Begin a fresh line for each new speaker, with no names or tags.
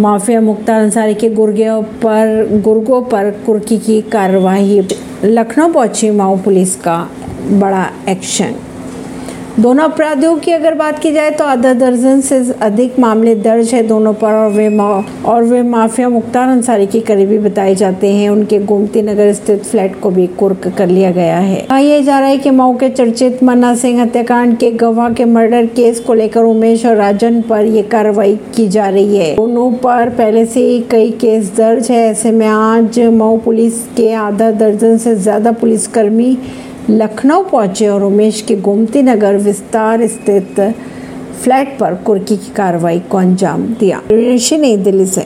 Mafia Mukhtar Ansari के गुर्गे पर, गुर्गों पर कुर्की की कार्रवाई लखनऊ पहुँची माओ पुलिस का बड़ा एक्शन। दोनों अपराधियों की अगर बात की जाए तो आधा दर्जन से अधिक मामले दर्ज है दोनों पर और वे और वे माफिया मुख्तार अंसारी के करीबी बताए जाते हैं। उनके गोमती नगर स्थित फ्लैट को भी कुर्क कर लिया गया है। कहा यह जा रहा है कि मऊ के चर्चित मन्ना सिंह हत्याकांड के गवाह के मर्डर केस को लेकर उमेश और राजन पर यह कार्रवाई की जा रही है। दोनों पर पहले से ही कई केस दर्ज है। ऐसे में आज मऊ पुलिस के आधा दर्जन से ज़्यादा पुलिसकर्मी लखनऊ पहुँचे और उमेश के गोमती नगर विस्तार स्थित फ्लैट पर कुर्की की कार्रवाई को अंजाम दिया। ऋषि नई दिल्ली से